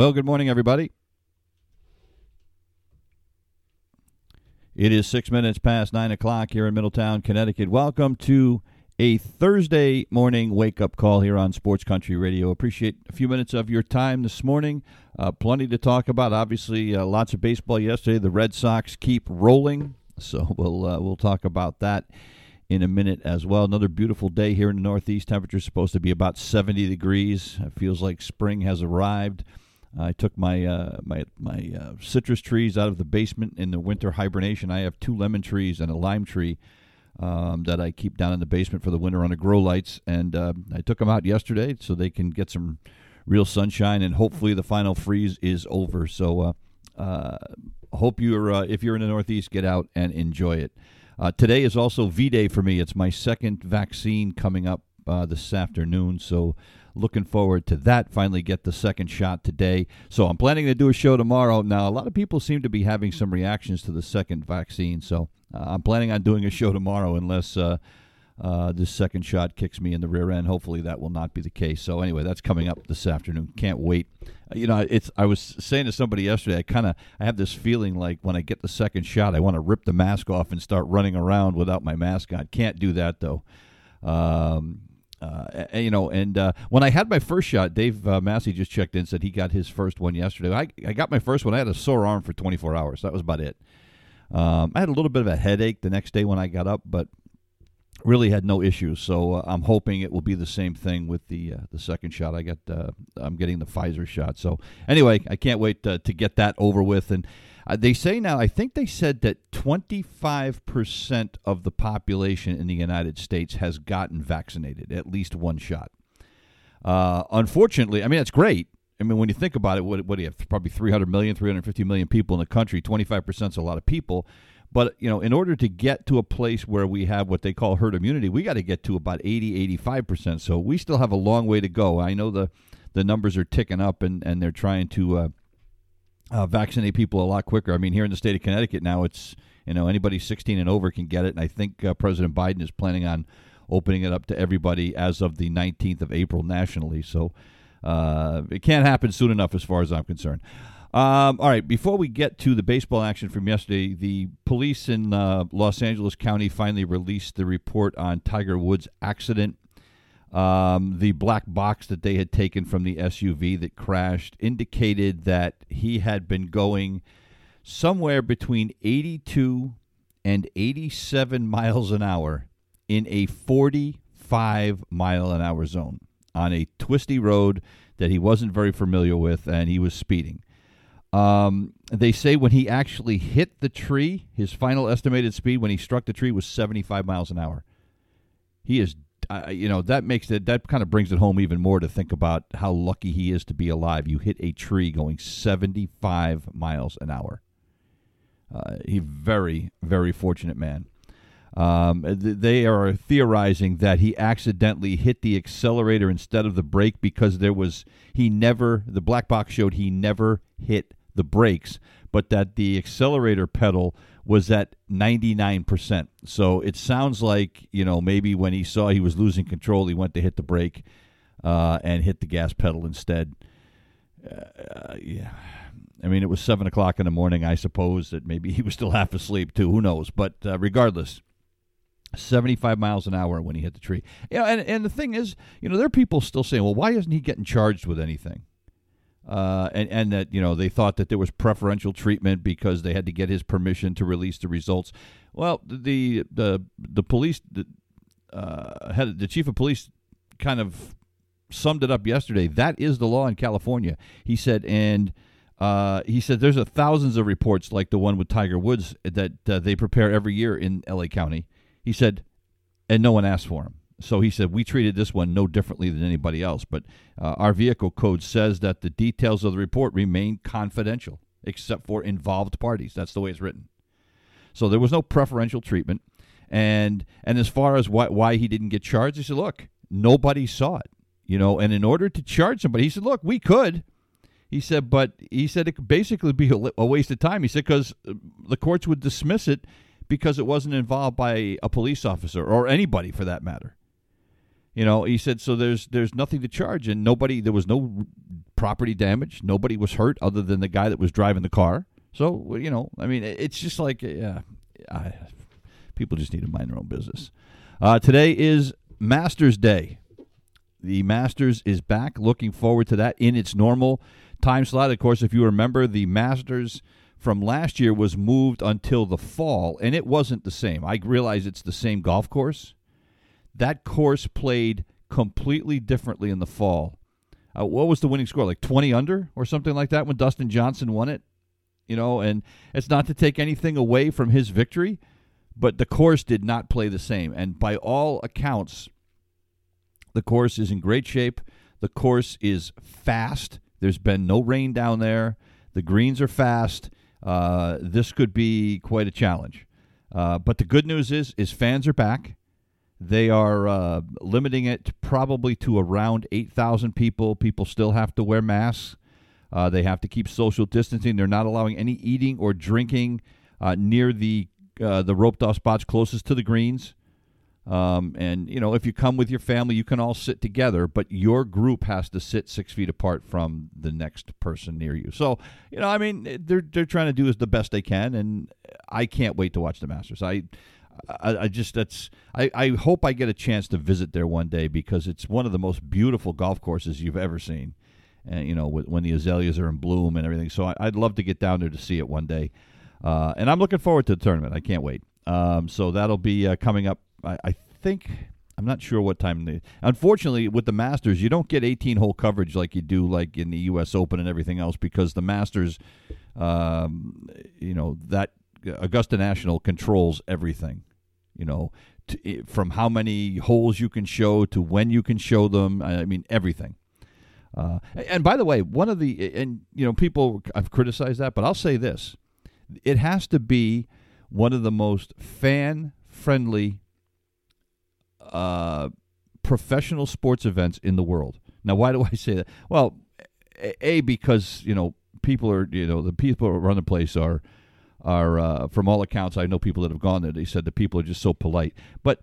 Well, good morning, everybody. It is six minutes past nine o'clock here in Middletown, Connecticut. Welcome to a Thursday morning wake up call here on Sports Country Radio. Appreciate a few minutes of your time this morning. Uh, plenty to talk about. Obviously, uh, lots of baseball yesterday. The Red Sox keep rolling, so we'll uh, we'll talk about that in a minute as well. Another beautiful day here in the Northeast. Temperature supposed to be about 70 degrees. It feels like spring has arrived. I took my uh, my my uh, citrus trees out of the basement in the winter hibernation. I have two lemon trees and a lime tree um, that I keep down in the basement for the winter on the grow lights, and uh, I took them out yesterday so they can get some real sunshine, and hopefully the final freeze is over. So, uh, uh, hope you're uh, if you're in the Northeast, get out and enjoy it. today is also V Day for me. It's my second vaccine coming up this afternoon, so looking forward to that. Finally, get the second shot today. So I'm planning to do a show tomorrow. Now, a lot of people seem to be having some reactions to the second vaccine, so uh, I'm planning on doing a show tomorrow unless. Uh, uh, this second shot kicks me in the rear end. Hopefully, that will not be the case. So, anyway, that's coming up this afternoon. Can't wait. Uh, you know, it's. I was saying to somebody yesterday. I kind of. I have this feeling like when I get the second shot, I want to rip the mask off and start running around without my mask on. Can't do that though. Um, uh, you know, and uh, when I had my first shot, Dave uh, Massey just checked in, said he got his first one yesterday. I, I got my first one. I had a sore arm for 24 hours. That was about it. Um, I had a little bit of a headache the next day when I got up, but really had no issues. So uh, I'm hoping it will be the same thing with the uh, the second shot. I got uh, I'm getting the Pfizer shot. So anyway, I can't wait to, to get that over with and. Uh, they say now, I think they said that 25% of the population in the United States has gotten vaccinated, at least one shot. Uh, unfortunately, I mean, that's great. I mean, when you think about it, what, what do you have? Probably 300 million, 350 million people in the country. 25% is a lot of people. But, you know, in order to get to a place where we have what they call herd immunity, we got to get to about 80, 85%. So we still have a long way to go. I know the, the numbers are ticking up and, and they're trying to uh, uh, vaccinate people a lot quicker. I mean, here in the state of Connecticut now, it's you know anybody 16 and over can get it, and I think uh, President Biden is planning on opening it up to everybody as of the 19th of April nationally. So uh, it can't happen soon enough, as far as I'm concerned. Um, all right, before we get to the baseball action from yesterday, the police in uh, Los Angeles County finally released the report on Tiger Woods' accident. Um, the black box that they had taken from the SUV that crashed indicated that he had been going somewhere between 82 and 87 miles an hour in a 45 mile an hour zone on a twisty road that he wasn't very familiar with, and he was speeding. Um, they say when he actually hit the tree, his final estimated speed when he struck the tree was 75 miles an hour. He is I, you know that makes it that kind of brings it home even more to think about how lucky he is to be alive. You hit a tree going 75 miles an hour. Uh, he very very fortunate man. Um, they are theorizing that he accidentally hit the accelerator instead of the brake because there was he never the black box showed he never hit the brakes, but that the accelerator pedal was at 99%. So it sounds like, you know, maybe when he saw he was losing control, he went to hit the brake uh, and hit the gas pedal instead. Uh, yeah. I mean, it was 7 o'clock in the morning. I suppose that maybe he was still half asleep, too. Who knows? But uh, regardless, 75 miles an hour when he hit the tree. Yeah, and, and the thing is, you know, there are people still saying, well, why isn't he getting charged with anything? Uh, and and that you know they thought that there was preferential treatment because they had to get his permission to release the results. Well, the the the police the, uh, had the chief of police kind of summed it up yesterday. That is the law in California. He said, and Uh, he said there's a thousands of reports like the one with Tiger Woods that uh, they prepare every year in L.A. County. He said, and no one asked for them. So he said we treated this one no differently than anybody else. But uh, our vehicle code says that the details of the report remain confidential, except for involved parties. That's the way it's written. So there was no preferential treatment. And and as far as why why he didn't get charged, he said, look, nobody saw it, you know. And in order to charge somebody, he said, look, we could. He said, but he said it could basically be a, waste of time. He said because uh, the courts would dismiss it because it wasn't involved by a police officer or anybody for that matter. You know, he said so. There's there's nothing to charge, and nobody. There was no property damage. Nobody was hurt other than the guy that was driving the car. So you know, I mean, it's just like yeah, I, people just need to mind their own business. Uh, today is Masters Day. The Masters is back. Looking forward to that in its normal time slot. Of course, if you remember, the Masters from last year was moved until the fall, and it wasn't the same. I realize it's the same golf course. That course played completely differently in the fall. Uh, what was the winning score? Like 20 under or something like that when Dustin Johnson won it? You know, and it's not to take anything away from his victory, but the course did not play the same. And by all accounts, the course is in great shape. The course is fast. There's been no rain down there. The greens are fast. Uh, this could be quite a challenge. Uh, but the good news is, is fans are back. They are uh, limiting it probably to around 8,000 people. People still have to wear masks. Uh, they have to keep social distancing. They're not allowing any eating or drinking uh, near the uh, the roped off spots closest to the greens. Um, and you know, if you come with your family, you can all sit together, but your group has to sit six feet apart from the next person near you. So, you know, I mean, they're they're trying to do as the best they can, and I can't wait to watch the Masters. I, I, I just that's I, I hope I get a chance to visit there one day because it's one of the most beautiful golf courses you've ever seen, and you know, when the azaleas are in bloom and everything. So I, would love to get down there to see it one day, uh, and I'm looking forward to the tournament. I can't wait. Um, so that'll be uh, coming up I, I think I'm not sure what time they. Unfortunately, with the Masters, you don't get 18 hole coverage like you do like in the U.S. Open and everything else because the Masters, um, you know, that Augusta National controls everything. You know, to, from how many holes you can show to when you can show them. I mean, everything. Uh, and by the way, one of the and you know people I've criticized that, but I'll say this: it has to be one of the most fan friendly uh, professional sports events in the world. Now, why do I say that? Well, a because you know people are you know the people who run the place are are uh, from all accounts. I know people that have gone there. They said the people are just so polite. But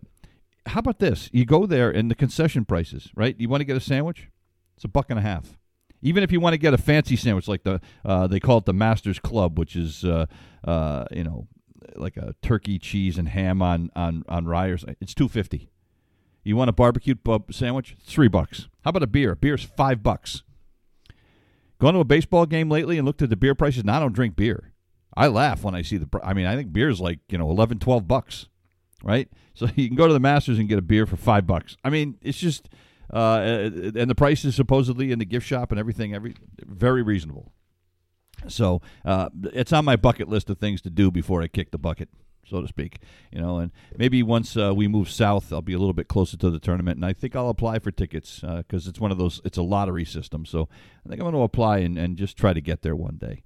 how about this? You go there and the concession prices, right? You want to get a sandwich? It's a buck and a half. Even if you want to get a fancy sandwich, like the uh, they call it the Masters Club, which is uh, uh you know like a turkey, cheese, and ham on on on rye, it's two fifty. You want a barbecue sandwich? Three bucks. How about a beer? A beer's five bucks. Gone to a baseball game lately and looked at the beer prices? Now I don't drink beer. I laugh when I see the. I mean, I think beer's like you know 11, 12 bucks, right? So you can go to the Masters and get a beer for five bucks. I mean, it's just, uh, and the price is supposedly in the gift shop and everything, every very reasonable. So uh, it's on my bucket list of things to do before I kick the bucket so to speak. You know, and maybe once uh, we move south, I'll be a little bit closer to the tournament, and I think I'll apply for tickets because uh, it's one of those. It's a lottery system, so I think I'm going to apply and, and just try to get there one day.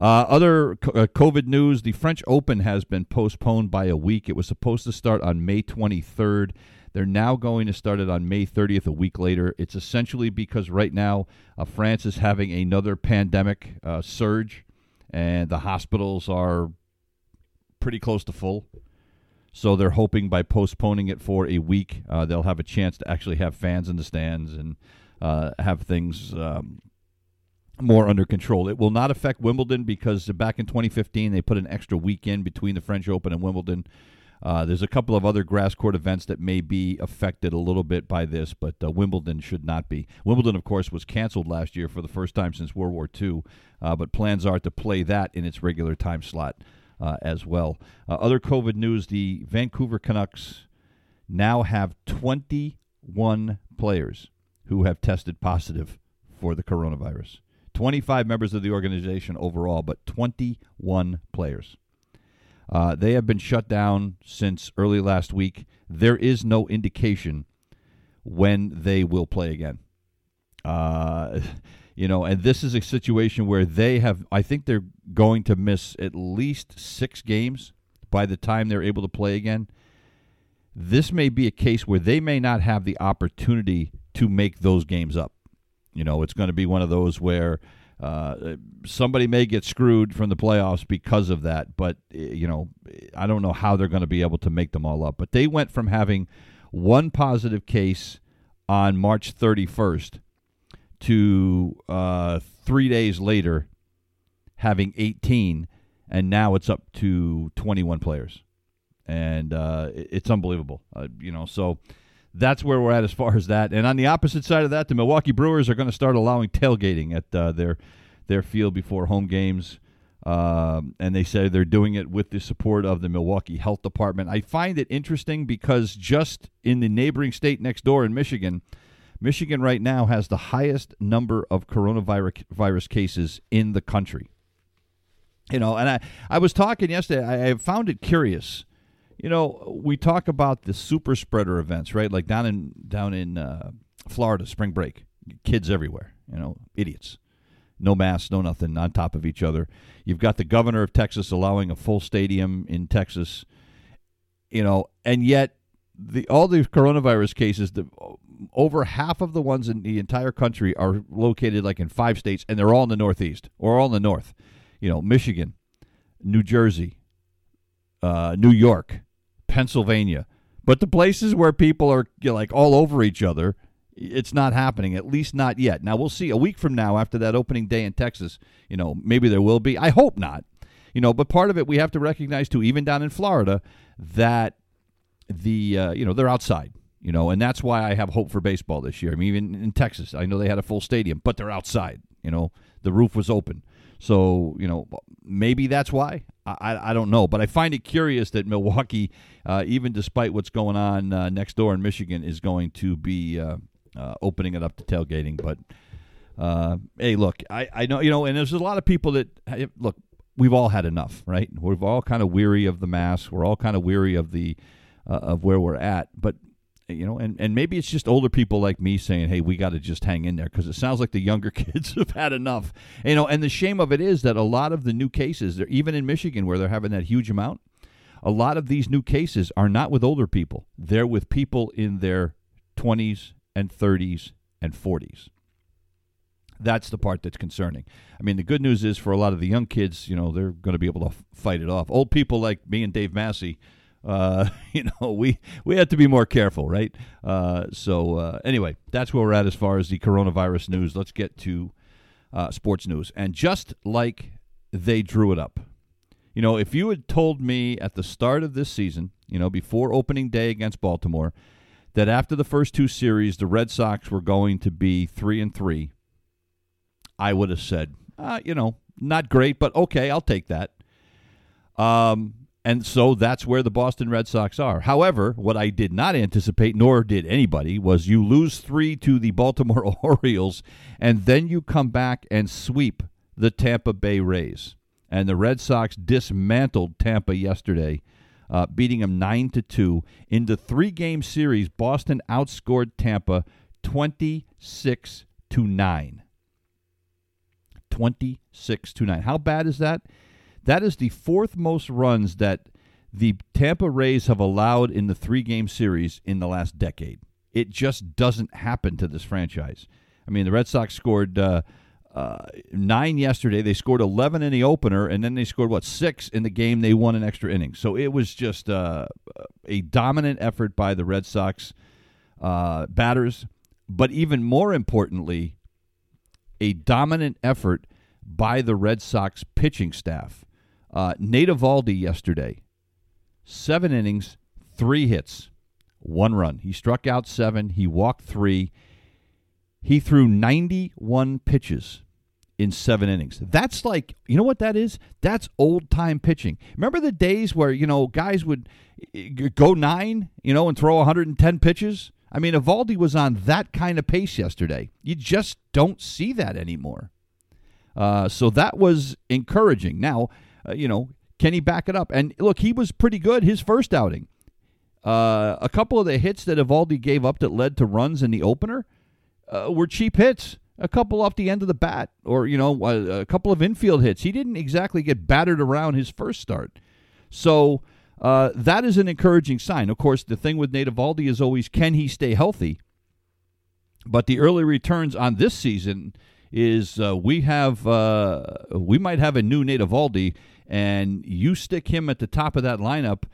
Uh, other uh, COVID news: the French Open has been postponed by a week. It was supposed to start on May 23rd. They're now going to start it on May 30th, a week later. It's essentially because right now uh, France is having another pandemic uh, surge, and the hospitals are pretty close to full. So they're hoping by postponing it for a week, uh, they'll have a chance to actually have fans in the stands and uh, have things um, more under control. It will not affect Wimbledon because back in 2015 they put an extra weekend between the French Open and Wimbledon. Uh, there's a couple of other grass court events that may be affected a little bit by this, but uh, Wimbledon should not be. Wimbledon, of course, was canceled last year for the first time since World War II, uh, but plans are to play that in its regular time slot uh, as well. Uh, other COVID news the Vancouver Canucks now have 21 players who have tested positive for the coronavirus. 25 members of the organization overall, but 21 players. Uh, they have been shut down since early last week. There is no indication when they will play again. Uh, you know, and this is a situation where they have, I think they're going to miss at least six games by the time they're able to play again. This may be a case where they may not have the opportunity to make those games up. You know, it's going to be one of those where uh, somebody may get screwed from the playoffs because of that. But eh, you know, I don't know how they're going to be able to make them all up. But they went from having one positive case on March 31st to uh, three days later having 18, and now it's up to 21 players, and uh, it's unbelievable. Uh, you know, so that's where we're at as far as that. And on the opposite side of that, the Milwaukee Brewers are going to start allowing tailgating at uh, their their field before home games. Um, and they say they're doing it with the support of the Milwaukee Health Department. I find it interesting because just in the neighboring state next door in Michigan, Michigan right now has the highest number of coronavirus virus cases in the country. You know, and I, I was talking yesterday, I, I found it curious you know, we talk about the super spreader events, right? Like down in down in uh, Florida, spring break, kids everywhere. You know, idiots, no masks, no nothing, on top of each other. You've got the governor of Texas allowing a full stadium in Texas. You know, and yet the all these coronavirus cases, the over half of the ones in the entire country are located like in five states, and they're all in the Northeast or all in the North. You know, Michigan, New Jersey, uh, New York, Pennsylvania. But the places where people are you know, like all over each other, it's not happening. At least not yet. Now we'll see. A week from now, after that opening day in Texas, you know, maybe there will be. I hope not. You know, but part of it we have to recognize too, even down in Florida, that the uh, you know they're outside. You know, and that's why I have hope for baseball this year. I mean, even in Texas, I know they had a full stadium, but they're outside. You know, the roof was open. So you know, maybe that's why. I, I don't know, but I find it curious that Milwaukee, uh, even despite what's going on uh, next door in Michigan, is going to be uh, uh opening it up to tailgating. But uh, hey, look, I, I know you know, and there's a lot of people that look. We've all had enough, right? We've all kind of weary of the mask. We're all kind of weary of the uh, of where we're at. But you know, and, and maybe it's just older people like me saying, "Hey, we got to just hang in there," because it sounds like the younger kids have had enough. You know, and the shame of it is that a lot of the new cases, even in Michigan, where they're having that huge amount, a lot of these new cases are not with older people; they're with people in their twenties and thirties and forties. That's the part that's concerning. I mean, the good news is for a lot of the young kids, you know, they're going to be able to fight it off. Old people like me and Dave Massey uh, you know, we we have to be more careful, right? Uh, so uh, anyway, that's where we're at as far as the coronavirus news. Let's get to uh, sports news, and just like they drew it up, you know, if you had told me at the start of this season, you know, before opening day against Baltimore, that after the first two series the Red Sox were going to be three and three, I would have said, uh, you know, not great, but okay, I'll take that. Um, and so that's where the Boston Red Sox are. However, what I did not anticipate, nor did anybody, was you lose three to the Baltimore Orioles, and then you come back and sweep the Tampa Bay Rays. And the Red Sox dismantled Tampa yesterday, uh, beating them nine to two in the three-game series. Boston outscored Tampa twenty-six to nine. Twenty-six to nine. How bad is that? That is the fourth most runs that the Tampa Rays have allowed in the three game series in the last decade. It just doesn't happen to this franchise. I mean, the Red Sox scored uh, uh, nine yesterday. They scored 11 in the opener, and then they scored, what, six in the game they won an extra inning. So it was just uh, a dominant effort by the Red Sox uh, batters. But even more importantly, a dominant effort by the Red Sox pitching staff. Uh, Nate Eovaldi yesterday, seven innings, three hits, one run. He struck out seven. He walked three. He threw 91 pitches in seven innings. That's like, you know what that is? That's old time pitching. Remember the days where, you know, guys would eh, go nine, you know, and throw 110 pitches? I mean, Eovaldi was on that kind of pace yesterday. You just don't see that anymore. Uh, so that was encouraging. Now, uh, you know, can he back it up? And look, he was pretty good his first outing. Uh, a couple of the hits that Eovaldi gave up that led to runs in the opener uh, were cheap hits. A couple off the end of the bat, or you know, a, a, couple of infield hits. He didn't exactly get battered around his first start, so uh, that is an encouraging sign. Of course, the thing with Nate Eovaldi is always can he stay healthy? But the early returns on this season is uh, we have uh, we might have a new Nate Eovaldi, and you stick him at the top of that lineup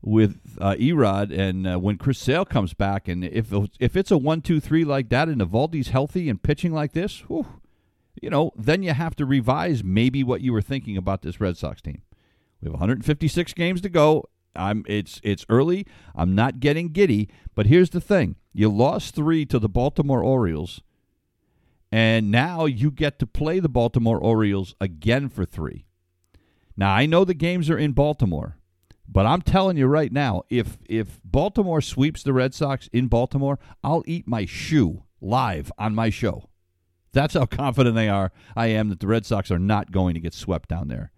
with uh, Erod, and uh, when Chris Sale comes back, and if if it's a one two three like that, and Eovaldi's healthy and pitching like this, whew, you know, then you have to revise maybe what you were thinking about this Red Sox team. We have 156 games to go. I'm it's it's early. I'm not getting giddy, but here's the thing: you lost three to the Baltimore Orioles, and now you get to play the Baltimore Orioles again for three. Now I know the games are in Baltimore, but I'm telling you right now, if if Baltimore sweeps the Red Sox in Baltimore, I'll eat my shoe live on my show. That's how confident they are. I am that the Red Sox are not going to get swept down there.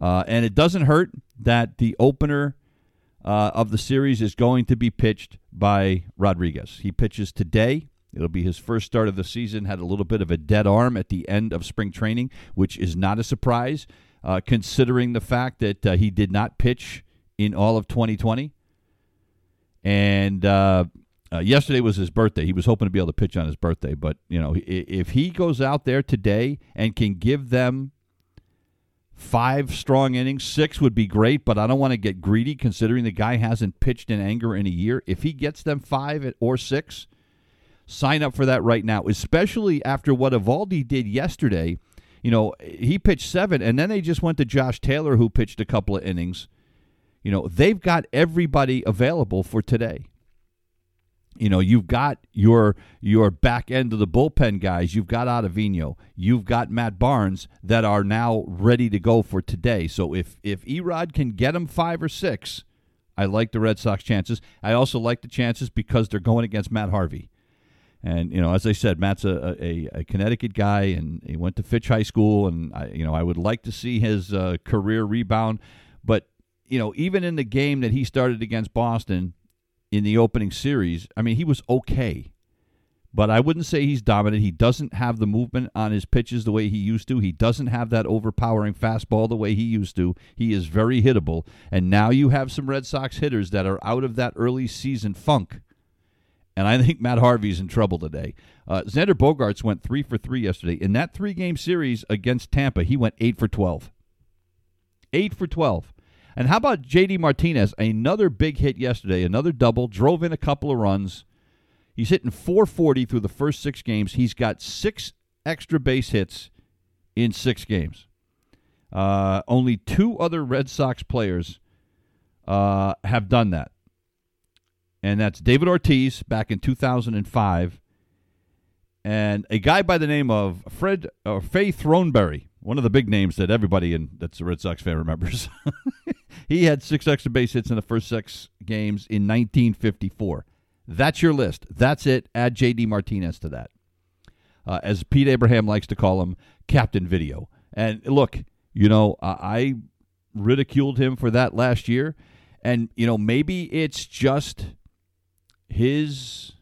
Uh, and it doesn't hurt that the opener uh, of the series is going to be pitched by Rodriguez. He pitches today. It'll be his first start of the season. Had a little bit of a dead arm at the end of spring training, which is not a surprise uh, considering the fact that uh, he did not pitch in all of 2020. And uh, uh, yesterday was his birthday. He was hoping to be able to pitch on his birthday, but you know, if he goes out there today and can give them five strong innings, six would be great. But I don't want to get greedy, considering the guy hasn't pitched in anger in a year. If he gets them five or six, sign up for that right now. Especially after what Eovaldi did yesterday you know, he pitched seven, and then they just went to Josh Taylor, who pitched a couple of innings. You know, they've got everybody available for today. You know, you've got your your back end of the bullpen guys. You've got Ottavino. You've got Matt Barnes that are now ready to go for today. So if if Erod can get them five or six, I like the Red Sox chances. I also like the chances because they're going against Matt Harvey. And you know, as I said, Matt's a, a, a, Connecticut guy, and he went to Fitch High School, and I, you know, I would like to see his uh, career rebound. But you know, even in the game that he started against Boston in the opening series, I mean, he was okay. But I wouldn't say he's dominant. He doesn't have the movement on his pitches the way he used to. He doesn't have that overpowering fastball the way he used to. He is very hittable. And now you have some Red Sox hitters that are out of that early season funk and I think Matt Harvey's in trouble today. Uh, Xander Bogaerts went three for three yesterday. In that three game series against Tampa, he went eight for 12. Eight for 12. And how about JD Martinez? Another big hit yesterday, another double, drove in a couple of runs. He's hitting 440 through the first six games. He's got six extra base hits in six games. Uh, only two other Red Sox players uh, have done that and that's David Ortiz back in 2005, and a guy by the name of Fred or uh, Faye Throneberry, one of the big names that everybody in that's a Red Sox fan remembers. he had six extra base hits in the first six games in 1954. That's your list. That's it. Add J.D. Martinez to that. Uh, as Pete Abraham likes to call him, Captain Video. And look, you know, I ridiculed him for that last year. And, you know, maybe it's just his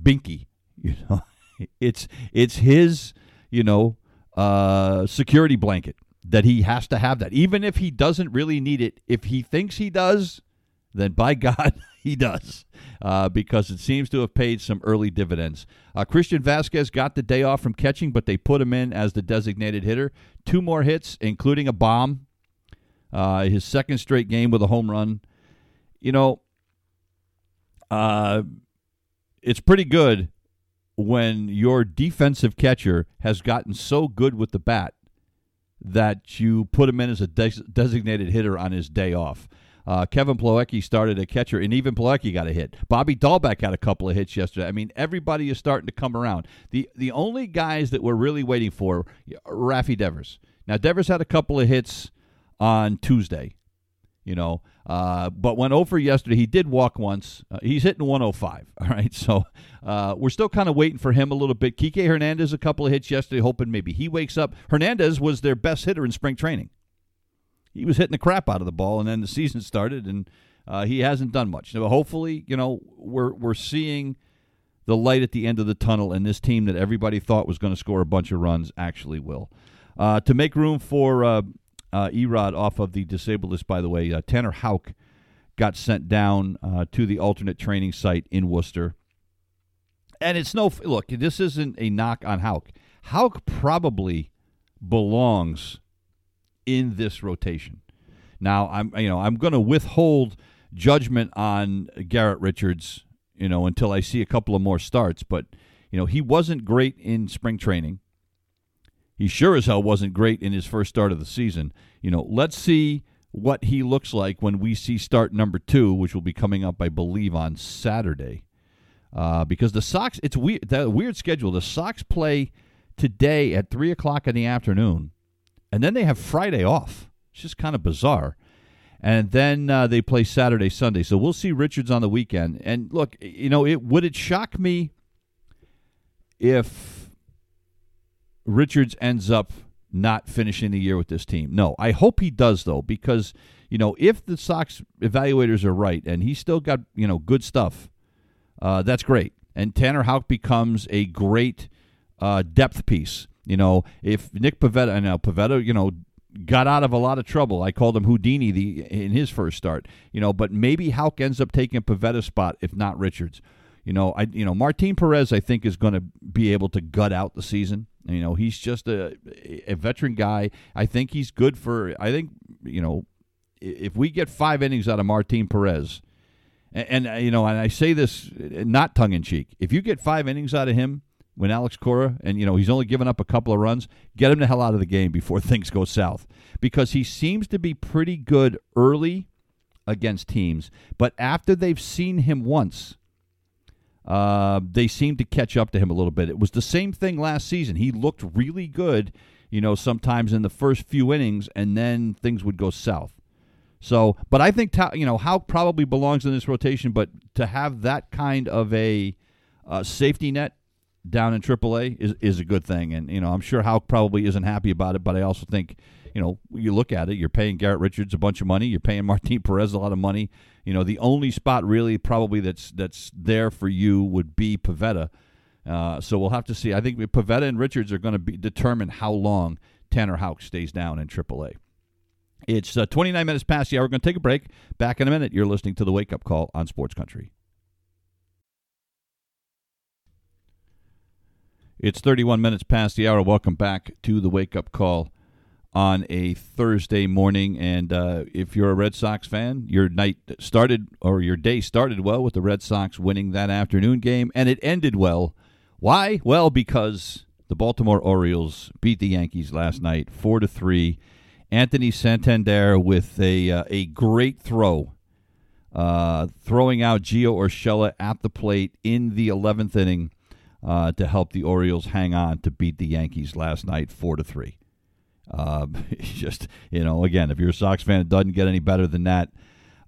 binky. You know, it's it's his you know uh, security blanket that he has to have that, even if he doesn't really need it. If he thinks he does, then by God, he does, uh, because it seems to have paid some early dividends. Uh, Christian Vasquez got the day off from catching, but they put him in as the designated hitter. Two more hits, including a bomb. Uh, his second straight game with a home run. You know, uh, it's pretty good when your defensive catcher has gotten so good with the bat that you put him in as a des- designated hitter on his day off. Uh, Kevin Plawecki started a catcher, and even Plawecki got a hit. Bobby Dalbec had a couple of hits yesterday. I mean, everybody is starting to come around. the The only guys that we're really waiting for, Raffy Devers. Now, Devers had a couple of hits on Tuesday. You know. Uh, but went over yesterday. He did walk once. Uh, he's hitting 105. All right, so uh, we're still kind of waiting for him a little bit. Kike Hernandez a couple of hits yesterday, hoping maybe he wakes up. Hernandez was their best hitter in spring training. He was hitting the crap out of the ball, and then the season started, and uh, he hasn't done much. So hopefully, you know, we're we're seeing the light at the end of the tunnel, and this team that everybody thought was going to score a bunch of runs actually will. Uh, to make room for uh, Erod off of the disabled list, by the way, uh, Tanner Houck got sent down uh, to the alternate training site in Worcester. And it's no look. This isn't a knock on Houck. Houck probably belongs in this rotation. Now I'm you know I'm going to withhold judgment on Garrett Richards you know until I see a couple of more starts. But you know he wasn't great in spring training. He sure as hell wasn't great in his first start of the season. You know, let's see what he looks like when we see start number two, which will be coming up, I believe, on Saturday. Uh, because the Sox, it's weird, that weird schedule. The Sox play today at three o'clock in the afternoon, and then they have Friday off. It's just kind of bizarre. And then uh, they play Saturday, Sunday. So we'll see Richards on the weekend. And look, you know, it would it shock me if Richards ends up not finishing the year with this team. No, I hope he does though, because you know if the Sox evaluators are right and he's still got you know good stuff, uh, that's great. And Tanner Houck becomes a great uh, depth piece. You know, if Nick Pivetta, and now Pivetta, you know, got out of a lot of trouble. I called him Houdini the in his first start. You know, but maybe Houck ends up taking Pivetta's spot if not Richards. You know, I you know Martin Perez I think is going to be able to gut out the season. You know, he's just a a veteran guy. I think he's good for. I think you know, if we get five innings out of Martin Perez, and, and you know, and I say this uh, not tongue in cheek, if you get five innings out of him when Alex Cora, and you know he's only given up a couple of runs, get him the hell out of the game before things go south, because he seems to be pretty good early against teams, but after they've seen him once uh, they seemed to catch up to him a little bit. It was the same thing last season. He looked really good, you know, sometimes in the first few innings, and then things would go south. So, but I think you know Houck probably belongs in this rotation, but to have that kind of a uh, safety net down in AAA is is a good thing, and you know I'm sure Houck probably isn't happy about it, but I also think you know, you look at it, you're paying Garrett Richards a bunch of money, you're paying Martin Perez a lot of money. You know, the only spot really probably that's that's there for you would be Pivetta. Uh, so we'll have to see. I think Pivetta and Richards are going to be determine how long Tanner Houck stays down in AAA. It's uh, 29 minutes past the hour. We're going to take a break. Back in a minute. You're listening to the Wake Up Call on Sports Country. It's 31 minutes past the hour. Welcome back to the Wake Up Call on a Thursday morning. And uh, if you're a Red Sox fan, your night started or your day started well with the Red Sox winning that afternoon game, and it ended well. Why? Well, because the Baltimore Orioles beat the Yankees last night, four to three. Anthony Santander with a uh, a great throw, uh, throwing out Gio Urshela at the plate in the eleventh inning uh, to help the Orioles hang on to beat the Yankees last night, four to three. Uh, just you know, again, if you're a Sox fan, it doesn't get any better than that.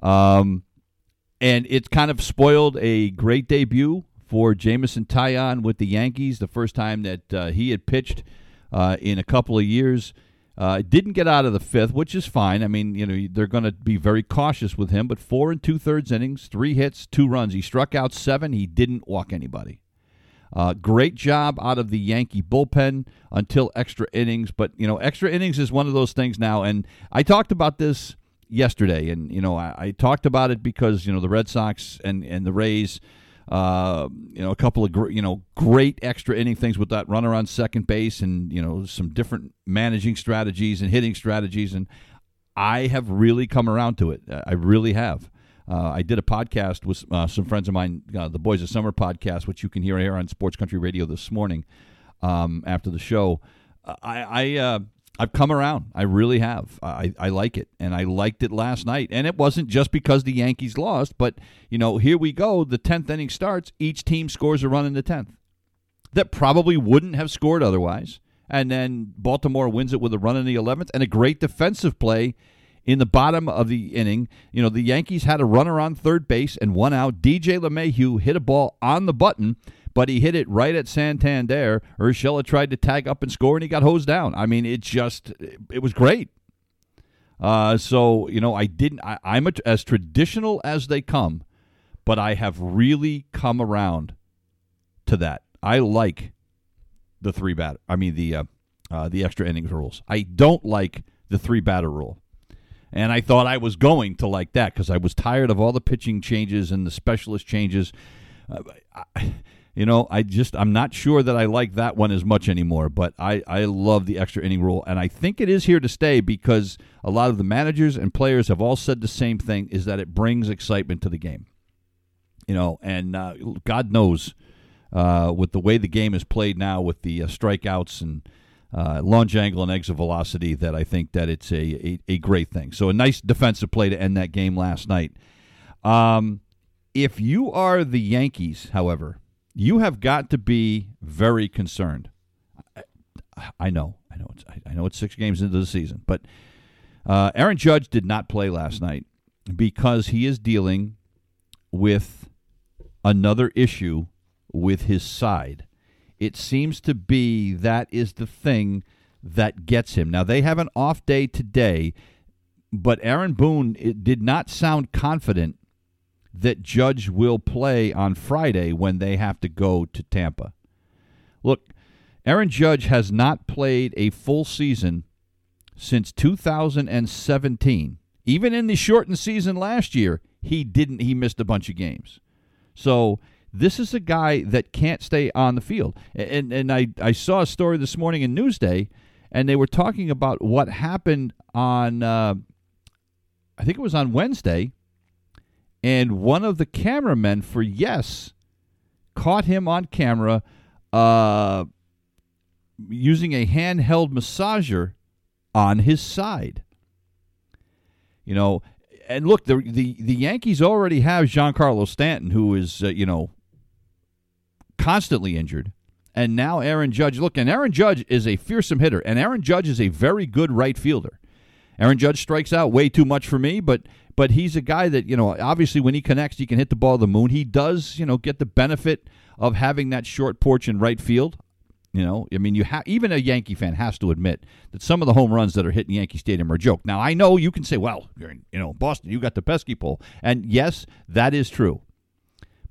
Um, and it kind of spoiled a great debut for Jameson Taillon with the Yankees. The first time that uh, he had pitched uh, in a couple of years. Uh, didn't get out of the fifth, which is fine. I mean, you know, they're going to be very cautious with him. But four and two thirds innings, three hits, two runs. He struck out seven. He didn't walk anybody. Uh, great job out of the Yankee bullpen until extra innings. But, you know, extra innings is one of those things now. And I talked about this yesterday. And, you know, I, I talked about it because, you know, the Red Sox and, and the Rays. Uh, you know, a couple of gr- you know great extra inning things with that runner on second base, and you know some different managing strategies and hitting strategies, and I have really come around to it. I really have. Uh, I did a podcast with uh, some friends of mine, uh, the Boys of Summer podcast, which you can hear here on Sports Country Radio this morning um, after the show. I, I uh, I've come around. I really have. I, I like it, and I liked it last night. And it wasn't just because the Yankees lost, but you know, here we go. The tenth inning starts. Each team scores a run in the tenth that probably wouldn't have scored otherwise. And then Baltimore wins it with a run in the eleventh and a great defensive play in the bottom of the inning. You know, the Yankees had a runner on third base and one out. DJ LeMahieu hit a ball on the button, but he hit it right at Santander. Urshela tried to tag up and score, and he got hosed down. I mean, it just, it was great. Uh, so, you know, I didn't, I, I'm a, as traditional as they come, but I have really come around to that. I like the three batter. I mean the uh, uh, the extra innings rules. I don't like the three batter rule. And I thought I was going to like that because I was tired of all the pitching changes and the specialist changes. Uh, I, you know, I just I'm not sure that I like that one as much anymore. But I I love the extra inning rule, and I think it is here to stay because a lot of the managers and players have all said the same thing: is that it brings excitement to the game. You know, and uh, God knows uh, with the way the game is played now, with the uh, strikeouts and uh, launch angle and exit velocity that I think that it's a, a, a, great thing. So a nice defensive play to end that game last night. Um, if you are the Yankees, however, you have got to be very concerned. I, I know, I know, it's, I know it's six games into the season, but uh, Aaron Judge did not play last night because he is dealing with another issue with his side. It seems to be that is the thing that gets him. Now, they have an off day today, but Aaron Boone did not sound confident that Judge will play on Friday when they have to go to Tampa. Look, Aaron Judge has not played a full season since 2017. Even in the shortened season last year, he didn't he missed a bunch of games. So this is a guy that can't stay on the field. And and I, I saw a story this morning in Newsday, and they were talking about what happened on, uh, I think it was on Wednesday, and one of the cameramen for Yes caught him on camera uh, using a handheld massager on his side. You know, and look, the the the Yankees already have Giancarlo Stanton, who is uh, you know constantly injured. And now Aaron Judge. Look, and Aaron Judge is a fearsome hitter, and Aaron Judge is a very good right fielder. Aaron Judge strikes out way too much for me, but but he's a guy that you know obviously when he connects, he can hit the ball to the moon. He does you know get the benefit of having that short porch in right field. You know, I mean, you have even a Yankee fan has to admit that some of the home runs that are hitting Yankee Stadium are a joke. Now, I know you can say, "Well, you're in, you know Boston, you got the pesky pole," and yes, that is true.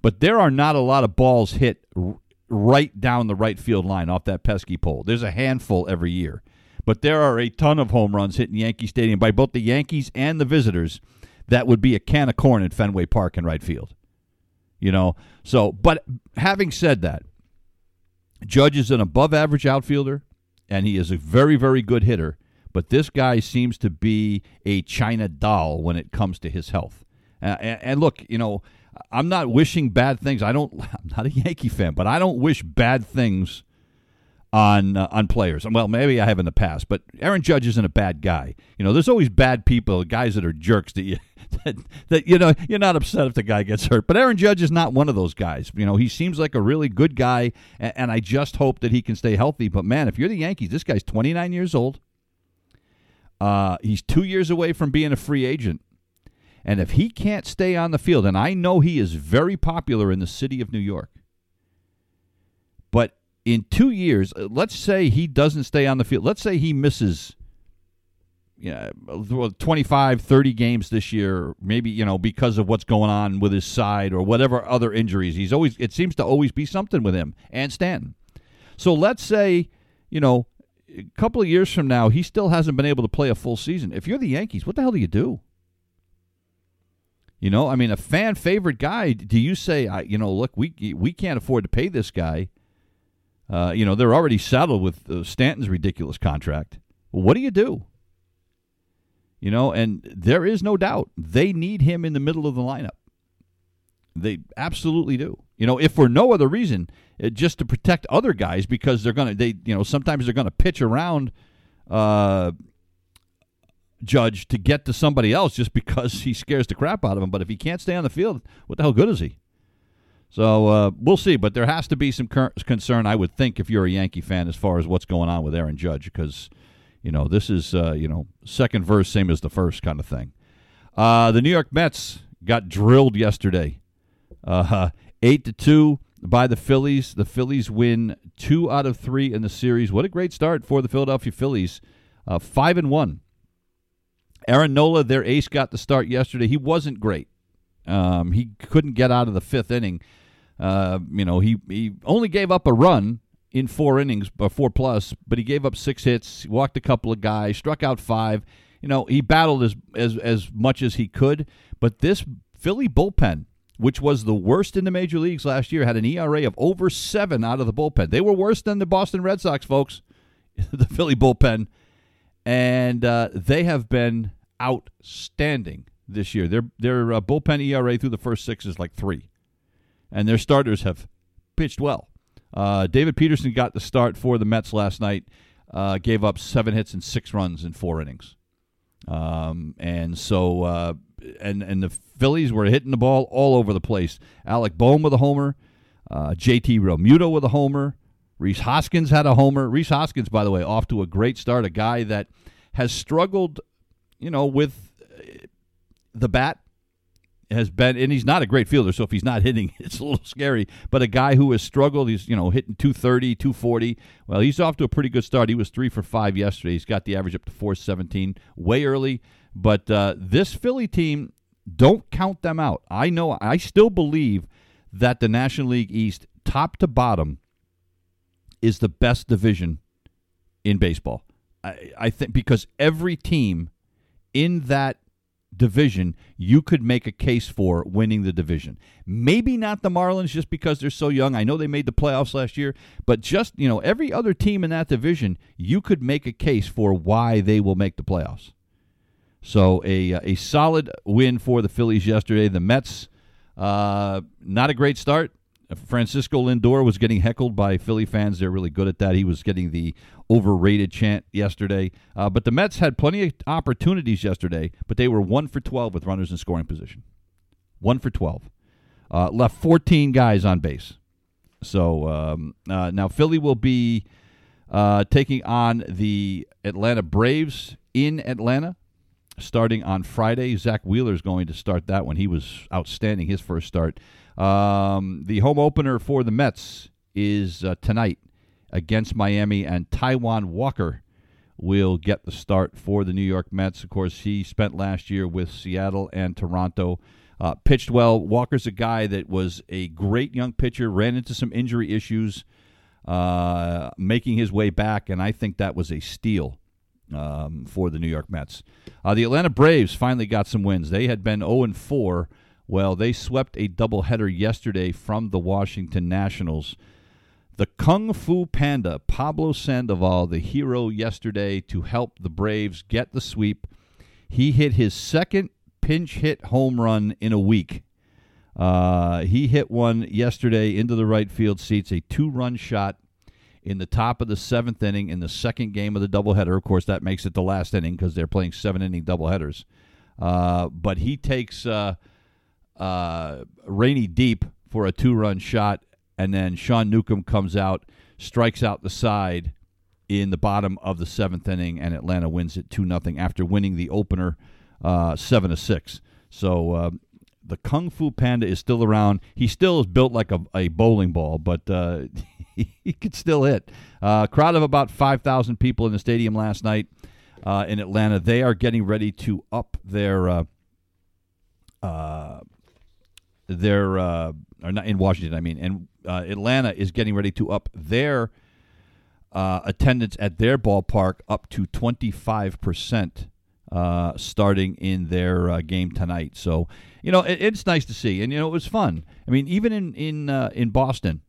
But there are not a lot of balls hit r- right down the right field line off that pesky pole. There's a handful every year. But there are a ton of home runs hitting Yankee Stadium by both the Yankees and the visitors that would be a can of corn at Fenway Park in right field. You know, so, but having said that, Judge is an above average outfielder, and he is a very, very good hitter. But this guy seems to be a China doll when it comes to his health. Uh, and, and, look, you know, I'm not wishing bad things. I don't. I'm not a Yankee fan, but I don't wish bad things on uh, on players. Well, maybe I have in the past, but Aaron Judge isn't a bad guy. You know, there's always bad people, guys that are jerks that you that, that you know you're not upset if the guy gets hurt. But Aaron Judge is not one of those guys. You know, he seems like a really good guy, and, and I just hope that he can stay healthy. But man, if you're the Yankees, this guy's 29 years old. Uh, he's two years away from being a free agent. And if he can't stay on the field, and I know he is very popular in the city of New York, but in two years, uh, let's say he doesn't stay on the field. Let's say he misses you know, 25, 30 games this year, maybe, you know, because of what's going on with his side or whatever other injuries. He's always, it seems to always be something with him and Stanton. So let's say, you know, a couple of years from now, he still hasn't been able to play a full season. If you're the Yankees, what the hell do you do? You know, I mean, a fan favorite guy. Do you say, I, you know, look, we we can't afford to pay this guy? Uh, you know, they're already saddled with uh, Stanton's ridiculous contract. Well, what do you do? You know, and there is no doubt they need him in the middle of the lineup. They absolutely do. You know, if for no other reason, it, uh, just to protect other guys because they're to, they, you know, sometimes they're to pitch around uh, Judge to get to somebody else just because he scares the crap out of him. But if he can't stay on the field, what the hell good is he? So uh, we'll see. But there has to be some concern, I would think, if you're a Yankee fan, as far as what's going on with Aaron Judge, because You know, this is uh, you know second verse same as the first kind of thing. Uh, the New York Mets got drilled yesterday, uh, eight to two by the Phillies. The Phillies win two out of three in the series. What a great start for the Philadelphia Phillies, uh, five and one. Aaron Nola, their ace, got the start yesterday. He wasn't great. Um, he couldn't get out of the fifth inning. Uh, you know, he he only gave up a run in four innings, uh, four plus, but he gave up six hits, walked a couple of guys, struck out five. You know, he battled as as as much as he could. But this Philly bullpen, which was the worst in the major leagues last year, had an ERA of over seven out of the bullpen. They were worse than the Boston Red Sox, folks. the Philly bullpen, and uh, they have been outstanding this year. Their their uh, bullpen ERA through the first six is like three, and their starters have pitched well. Uh, David Peterson got the start for the Mets last night. Uh, gave up seven hits and six runs in four innings, um, and so uh, and and the Phillies were hitting the ball all over the place. Alec Bohm with a homer, uh, J.T. Realmuto with a homer. Rhys Hoskins had a homer. Rhys Hoskins, by the way, off to a great start. A guy that has struggled, you know, with the bat has been, and he's not a great fielder, so if he's not hitting, it's a little scary. But a guy who has struggled, he's, you know, hitting 230, 240. Well, he's off to a pretty good start. He was three for five yesterday. He's got the average up to 417 way early. But uh, this Philly team, don't count them out. I know, I still believe that the National League East, top to bottom, is the best division in baseball. I, I think because every team in that division, you could make a case for winning the division. Maybe not the Marlins just because they're so young. I know they made the playoffs last year, but just, you know, every other team in that division, you could make a case for why they will make the playoffs. So a a solid win for the Phillies yesterday. The Mets, uh, not a great start. Francisco Lindor was getting heckled by Philly fans. They're really good at that. He was getting the overrated chant yesterday. Uh, but the Mets had plenty of opportunities yesterday, but they were one for 12 with runners in scoring position. One for 12. Uh, left 14 guys on base. So um, uh, now Philly will be uh, taking on the Atlanta Braves in Atlanta starting on Friday. Zack Wheeler is going to start that one. He was outstanding his first start. Um, the home opener for the Mets is uh, tonight against Miami, and Taijuan Walker will get the start for the New York Mets. Of course, he spent last year with Seattle and Toronto. Uh, pitched well. Walker's a guy that was a great young pitcher, ran into some injury issues, uh, making his way back, and I think that was a steal um, for the New York Mets. Uh, the Atlanta Braves finally got some wins. They had been 0 4 well, they swept a doubleheader yesterday from the Washington Nationals. The Kung Fu Panda, Pablo Sandoval, the hero yesterday to help the Braves get the sweep. He hit his second pinch hit home run in a week. Uh, he hit one yesterday into the right field seats, a two run shot in the top of the seventh inning in the second game of the doubleheader. Of course, that makes it the last inning because they're playing seven inning doubleheaders. Uh, but he takes. Uh, uh, Rainey Deep for a two run shot, and then Sean Newcomb comes out, strikes out the side in the bottom of the seventh inning, and Atlanta wins it 2 nothing after winning the opener uh, 7 to 6. So uh, the Kung Fu Panda is still around. He still is built like a, a bowling ball, but uh, he, he could still hit. Uh, crowd of about 5,000 people in the stadium last night uh, in Atlanta. They are getting ready to up their their uh, or not in Washington, I mean, and uh, Atlanta is getting ready to up their uh, attendance at their ballpark up to twenty five percent. Uh, starting in their uh, game tonight, so you know it, it's nice to see, and you know it was fun. I mean, even in in uh, in Boston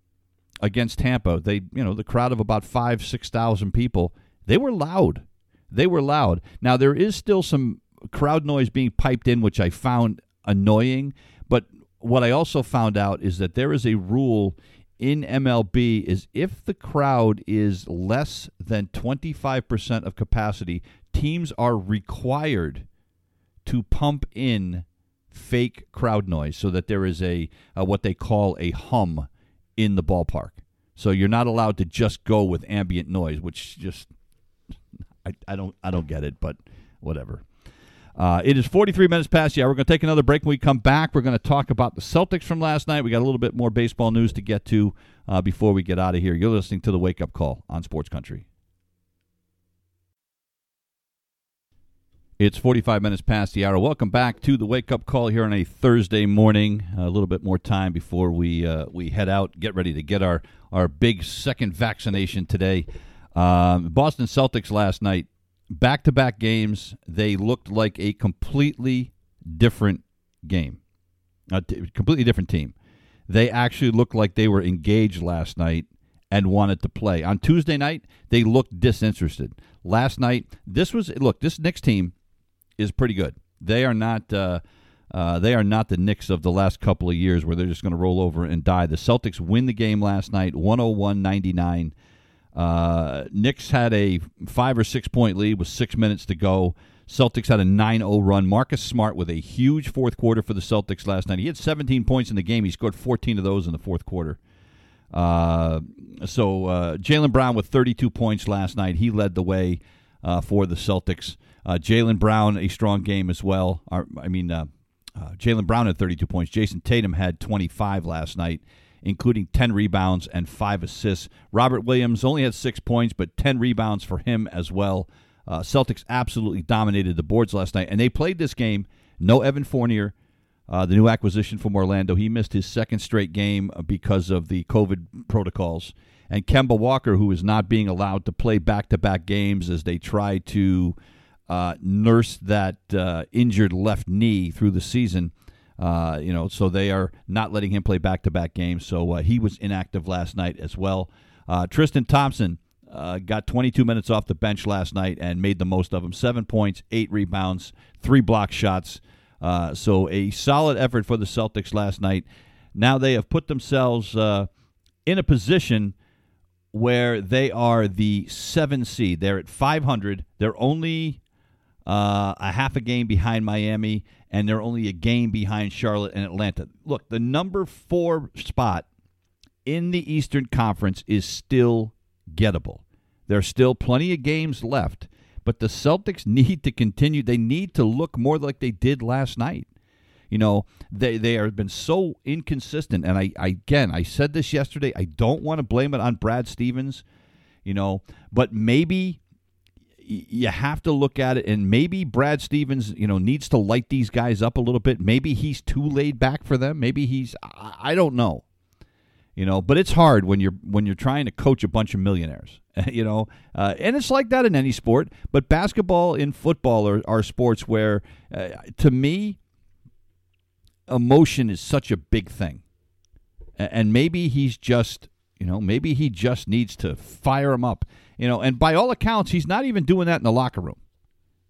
against Tampa, they you know the crowd of about five six thousand people, they were loud. They were loud. Now there is still some crowd noise being piped in, which I found annoying. But what I also found out is that there is a rule in MLB is if the crowd is less than 25% of capacity, teams are required to pump in fake crowd noise so that there is a, a what they call a hum in the ballpark. So you're not allowed to just go with ambient noise, which just I, I don't I don't get it, but whatever. Uh, it is 43 minutes past Yeah. We're going to take another break. When we come back, we're going to talk about the Celtics from last night. We got a little bit more baseball news to get to uh, before we get out of here. You're listening to the Wake Up Call on Sports Country. It's 45 minutes past the hour. Welcome back to the wake up call here on a Thursday morning. A little bit more time before we uh, we head out, get ready to get our, our big second vaccination today. Um, Boston Celtics last night, back to back games, they looked like a completely different game, a t- completely different team. They actually looked like they were engaged last night and wanted to play. On Tuesday night, they looked disinterested. Last night, this was look, this Knicks team is pretty good. They are not. Uh, uh, they are not the Knicks of the last couple of years where they're just going to roll over and die. The Celtics win the game last night, 101 99. Uh, Knicks had a five or six point lead with six minutes to go. Celtics had a 9 0 run. Marcus Smart with a huge fourth quarter for the Celtics last night. He had 17 points in the game. He scored 14 of those in the fourth quarter. Uh, so uh, Jaylen Brown with 32 points last night. He led the way uh, for the Celtics. Uh, Jaylen Brown, a strong game as well. I mean, uh, uh, Jaylen Brown had 32 points. Jayson Tatum had 25 last night, including 10 rebounds and five assists. Robert Williams only had six points, but 10 rebounds for him as well. Uh, Celtics absolutely dominated the boards last night, and they played this game. No Evan Fournier, uh, the new acquisition from Orlando. He missed his second straight game because of the COVID protocols. And Kemba Walker, who is not being allowed to play back to back games as they try to uh, nurse that uh, injured left knee through the season. Uh, you know, so they are not letting him play back-to-back games. So uh, he was inactive last night as well. Uh, Tristan Thompson uh, got 22 minutes off the bench last night and made the most of them. Seven points, eight rebounds, three block shots. so a solid effort for the Celtics last night. Now they have put themselves in a position where they are the seven seed. They're at 500. They're only uh, a half a game behind Miami, and they're only a game behind Charlotte and Atlanta. Look, the number four spot in the Eastern Conference is still gettable. There are still plenty of games left, but the Celtics need to continue. They need to look more like they did last night. You know, they they have been so inconsistent, and I, I again I said this yesterday. I don't want to blame it on Brad Stevens, you know, but maybe you have to look at it, and maybe Brad Stevens, you know, needs to light these guys up a little bit. Maybe he's too laid back for them. Maybe he's I don't know, you know. But it's hard when you're when you're trying to coach a bunch of millionaires, you know. Uh, and it's like that in any sport. But basketball and football are, are sports where, uh, to me, emotion is such a big thing, and maybe he's just you know maybe he just needs to fire him up you know, and by all accounts, he's not even doing that in the locker room.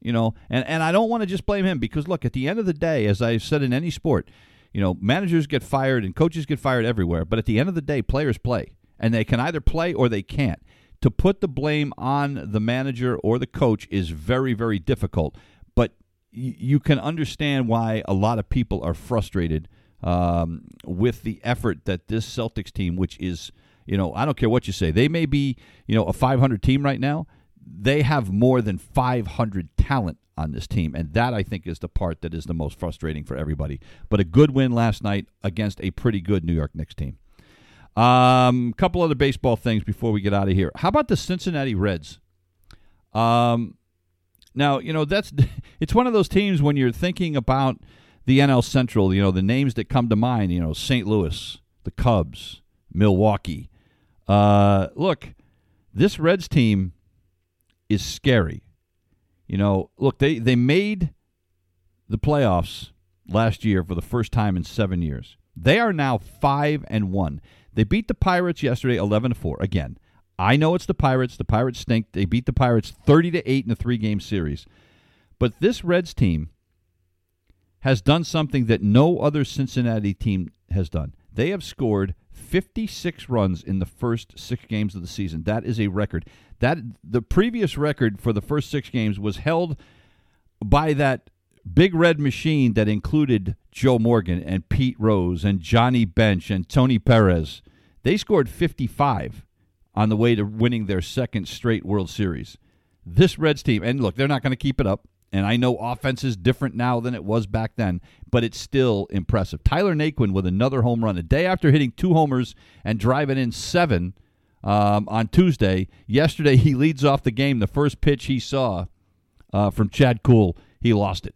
You know, and, and I don't want to just blame him because look, at the end of the day, as I've said in any sport, you know, managers get fired and coaches get fired everywhere, but at the end of the day, players play. And they can either play or they can't. To put the blame on the manager or the coach is very, very difficult. But you can understand why a lot of people are frustrated um, with the effort that this Celtics team, which is you know, I don't care what you say. They may be, you know, a 500 team right now. They have more than 500 talent on this team, and that I think is the part that is the most frustrating for everybody. But a good win last night against a pretty good New York Knicks team. A um, couple other baseball things before we get out of here. How about the Cincinnati Reds? Um, now you know that's it's one of those teams when you're thinking about the NL Central. You know the names that come to mind. You know St. Louis, the Cubs, Milwaukee. Uh, look, this Reds team is scary. You know, look, they, they made the playoffs last year for the first time in seven years. They are now five and one. They beat the Pirates yesterday, eleven to four. Again, I know it's the Pirates. The Pirates stink. They beat the Pirates thirty to eight in a three game series. But this Reds team has done something that no other Cincinnati team has done. They have scored 56 runs in the first six games of the season. That is a record. That the previous record for the first six games was held by that big red machine that included Joe Morgan and Pete Rose and Johnny Bench and Tony Perez. They scored 55 on the way to winning their second straight World Series. this Reds team, and look, they're not going to keep it up. And I know offense is different now than it was back then, but it's still impressive. Tyler Naquin with another home run a day after hitting two homers and driving in seven um, on Tuesday. Yesterday, he leads off the game. The first pitch he saw uh, from Chad Kuhl, he lost it,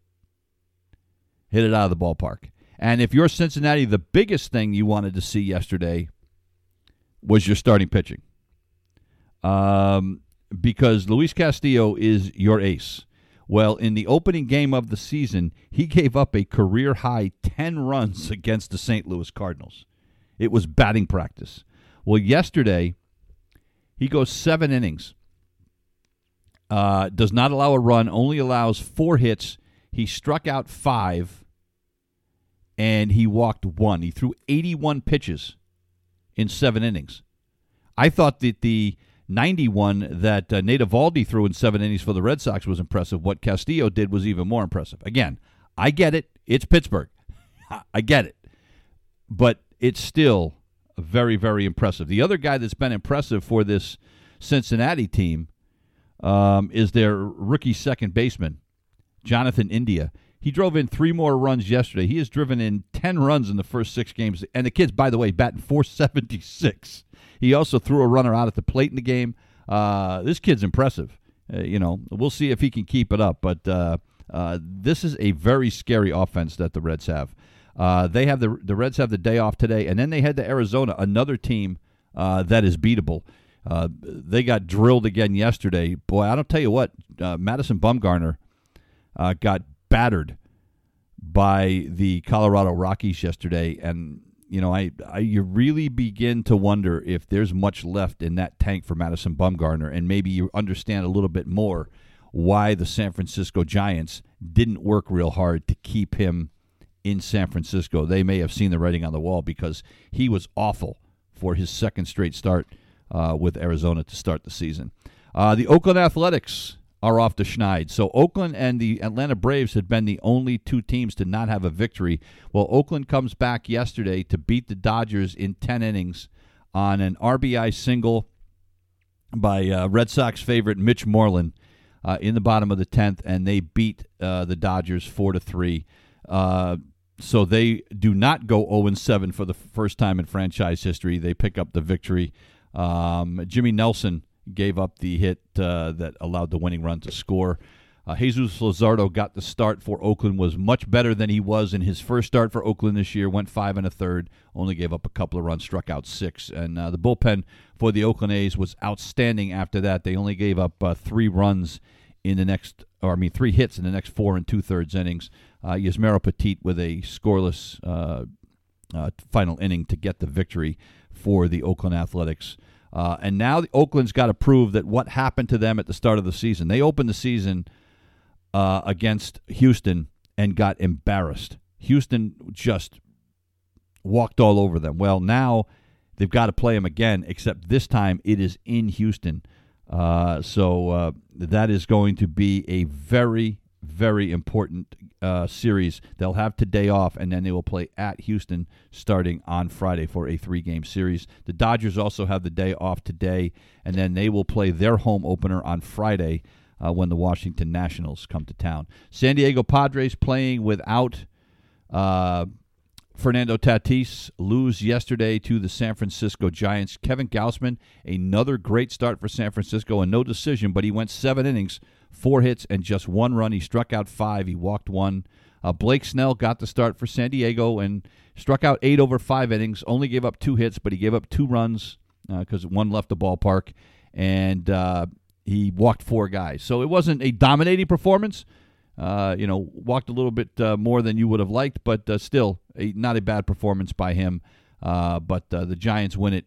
hit it out of the ballpark. And if you're Cincinnati, the biggest thing you wanted to see yesterday was your starting pitching. Um, because Luis Castillo is your ace. Well, in the opening game of the season, he gave up a career high 10 runs against the St. Louis Cardinals. It was batting practice. Well, yesterday, he goes seven innings, uh, does not allow a run, only allows four hits. He struck out five, and he walked one. He threw 81 pitches in seven innings. I thought that the 91 that uh, Nate Eovaldi threw in seven innings for the Red Sox was impressive. What Castillo did was even more impressive. Again, I get it. It's Pittsburgh. I get it. But it's still very, very impressive. The other guy that's been impressive for this Cincinnati team um, is their rookie second baseman, Jonathan India. He drove in three more runs yesterday. He has driven in 10 runs in the first six games. And the kid's, by the way, batting 476. He also threw a runner out at the plate in the game. Uh, this kid's impressive. Uh, you know, we'll see if he can keep it up. But uh, uh this is a very scary offense that the Reds have. Uh, they have the the Reds have the day off today, and then they head to Arizona, another team uh, that is beatable. they got drilled again yesterday. Boy, I don't tell you what, Madison Bumgarner got battered by the Colorado Rockies yesterday, and you know, I, I you really begin to wonder if there's much left in that tank for Madison Bumgarner, and maybe you understand a little bit more why the San Francisco Giants didn't work real hard to keep him in San Francisco. They may have seen the writing on the wall because he was awful for his second straight start uh, with Arizona to start the season. Uh, the Oakland Athletics are off the schneid. So Oakland and the Atlanta Braves had been the only two teams to not have a victory. Well, Oakland comes back yesterday to beat the Dodgers in 10 innings on an RBI single by uh, Red Sox favorite Mitch Moreland uh, in the bottom of the 10th, and they beat uh, the Dodgers 4 to 3. Uh, so they do not go 0 7 for the first time in franchise history. They pick up the victory. Um, Jimmy Nelson gave up the hit uh, that allowed the winning run to score. Uh, Jesus Luzardo got the start for Oakland, was much better than he was in his first start for Oakland this year. Went five and a third, only gave up a couple of runs, struck out six. And uh, the bullpen for the Oakland A's was outstanding after that. They only gave up uh, three runs in the next, or I mean, three hits in the next four and two thirds innings. Uh, Yusmeiro Petit with a scoreless uh, uh, final inning to get the victory for the Oakland Athletics. Uh, and now Oakland's got to prove that what happened to them at the start of the season. They opened the season uh, against Houston and got embarrassed. Houston just walked all over them. Well, now they've got to play them again, except this time it is in Houston. Uh, so uh, that is going to be a very, very important uh, series. They'll have today off, and then they will play at Houston starting on Friday for a three game series. The Dodgers also have the day off today, and then they will play their home opener on Friday uh, when the Washington Nationals come to town. San Diego Padres playing without. Uh, Fernando Tatis lose yesterday to the San Francisco Giants. Kevin Gausman, another great start for San Francisco, and no decision, but he went seven innings four hits and just one run. He struck out five. He walked one. Uh, Blake Snell got the start for San Diego and struck out eight over five innings. Only gave up two hits, but he gave up two runs because uh, one left the ballpark, and uh, he walked four guys. So it wasn't a dominating performance. Uh, you know, walked a little bit uh, more than you would have liked, but uh, still a, not a bad performance by him. but the Giants win it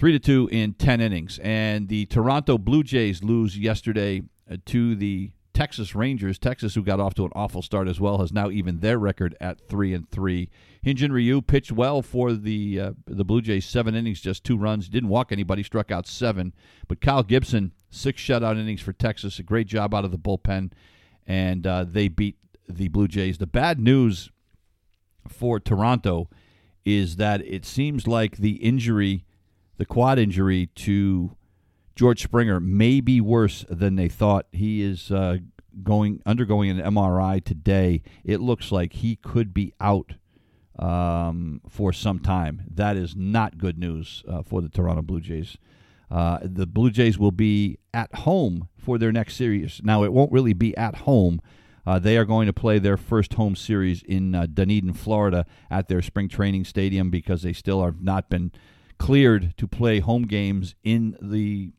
three to two in ten innings, and the Toronto Blue Jays lose yesterday uh, to the Texas Rangers. Texas, who got off to an awful start as well, has now even their record at three and three. Hyun-jin Ryu pitched well for the uh, the Blue Jays, seven innings, just two runs, didn't walk anybody, struck out seven. But Kyle Gibson, six shutout innings for Texas, a great job out of the bullpen, and uh, they beat the Blue Jays. The bad news for Toronto is that it seems like the injury, the quad injury to George Springer may be worse than they thought. He is uh, going undergoing an MRI today. It looks like he could be out um, for some time. That is not good news uh, for the Toronto Blue Jays. Uh, the Blue Jays will be at home for their next series. Now, it won't really be at home. Uh, they are going to play their first home series in uh, Dunedin, Florida, at their spring training stadium because they still have not been cleared to play home games in the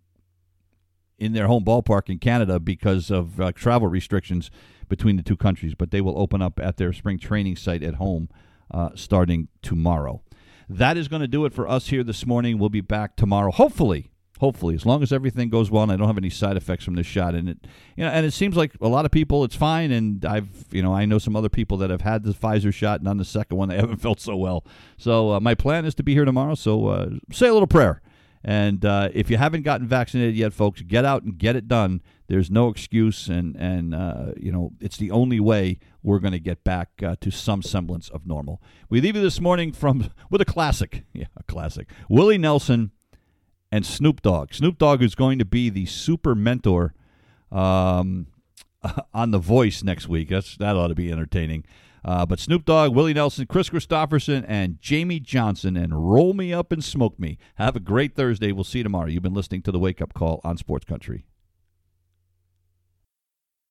in their home ballpark in Canada because of uh, travel restrictions between the two countries. But they will open up at their spring training site at home uh, starting tomorrow. That is going to do it for us here this morning. We'll be back tomorrow, hopefully. Hopefully, as long as everything goes well and I don't have any side effects from this shot, and it, you know, and it seems like a lot of people it's fine, and I've, you know, I know some other people that have had the Pfizer shot and on the second one they haven't felt so well. So uh, my plan is to be here tomorrow. So uh, say a little prayer and uh, if you haven't gotten vaccinated yet, folks, get out and get it done. There's no excuse, and and uh, you know it's the only way we're going to get back uh, to some semblance of normal. We leave you this morning from with a classic, yeah, a classic. Willie Nelson and Snoop Dogg. Snoop Dogg is going to be the super mentor um, on The Voice next week. That's that ought to be entertaining. Uh, but Snoop Dogg, Willie Nelson, Kris Kristofferson, and Jamey Johnson, and roll me up and smoke me. Have a great Thursday. We'll see you tomorrow. You've been listening to the Wake Up Call on Sports Country.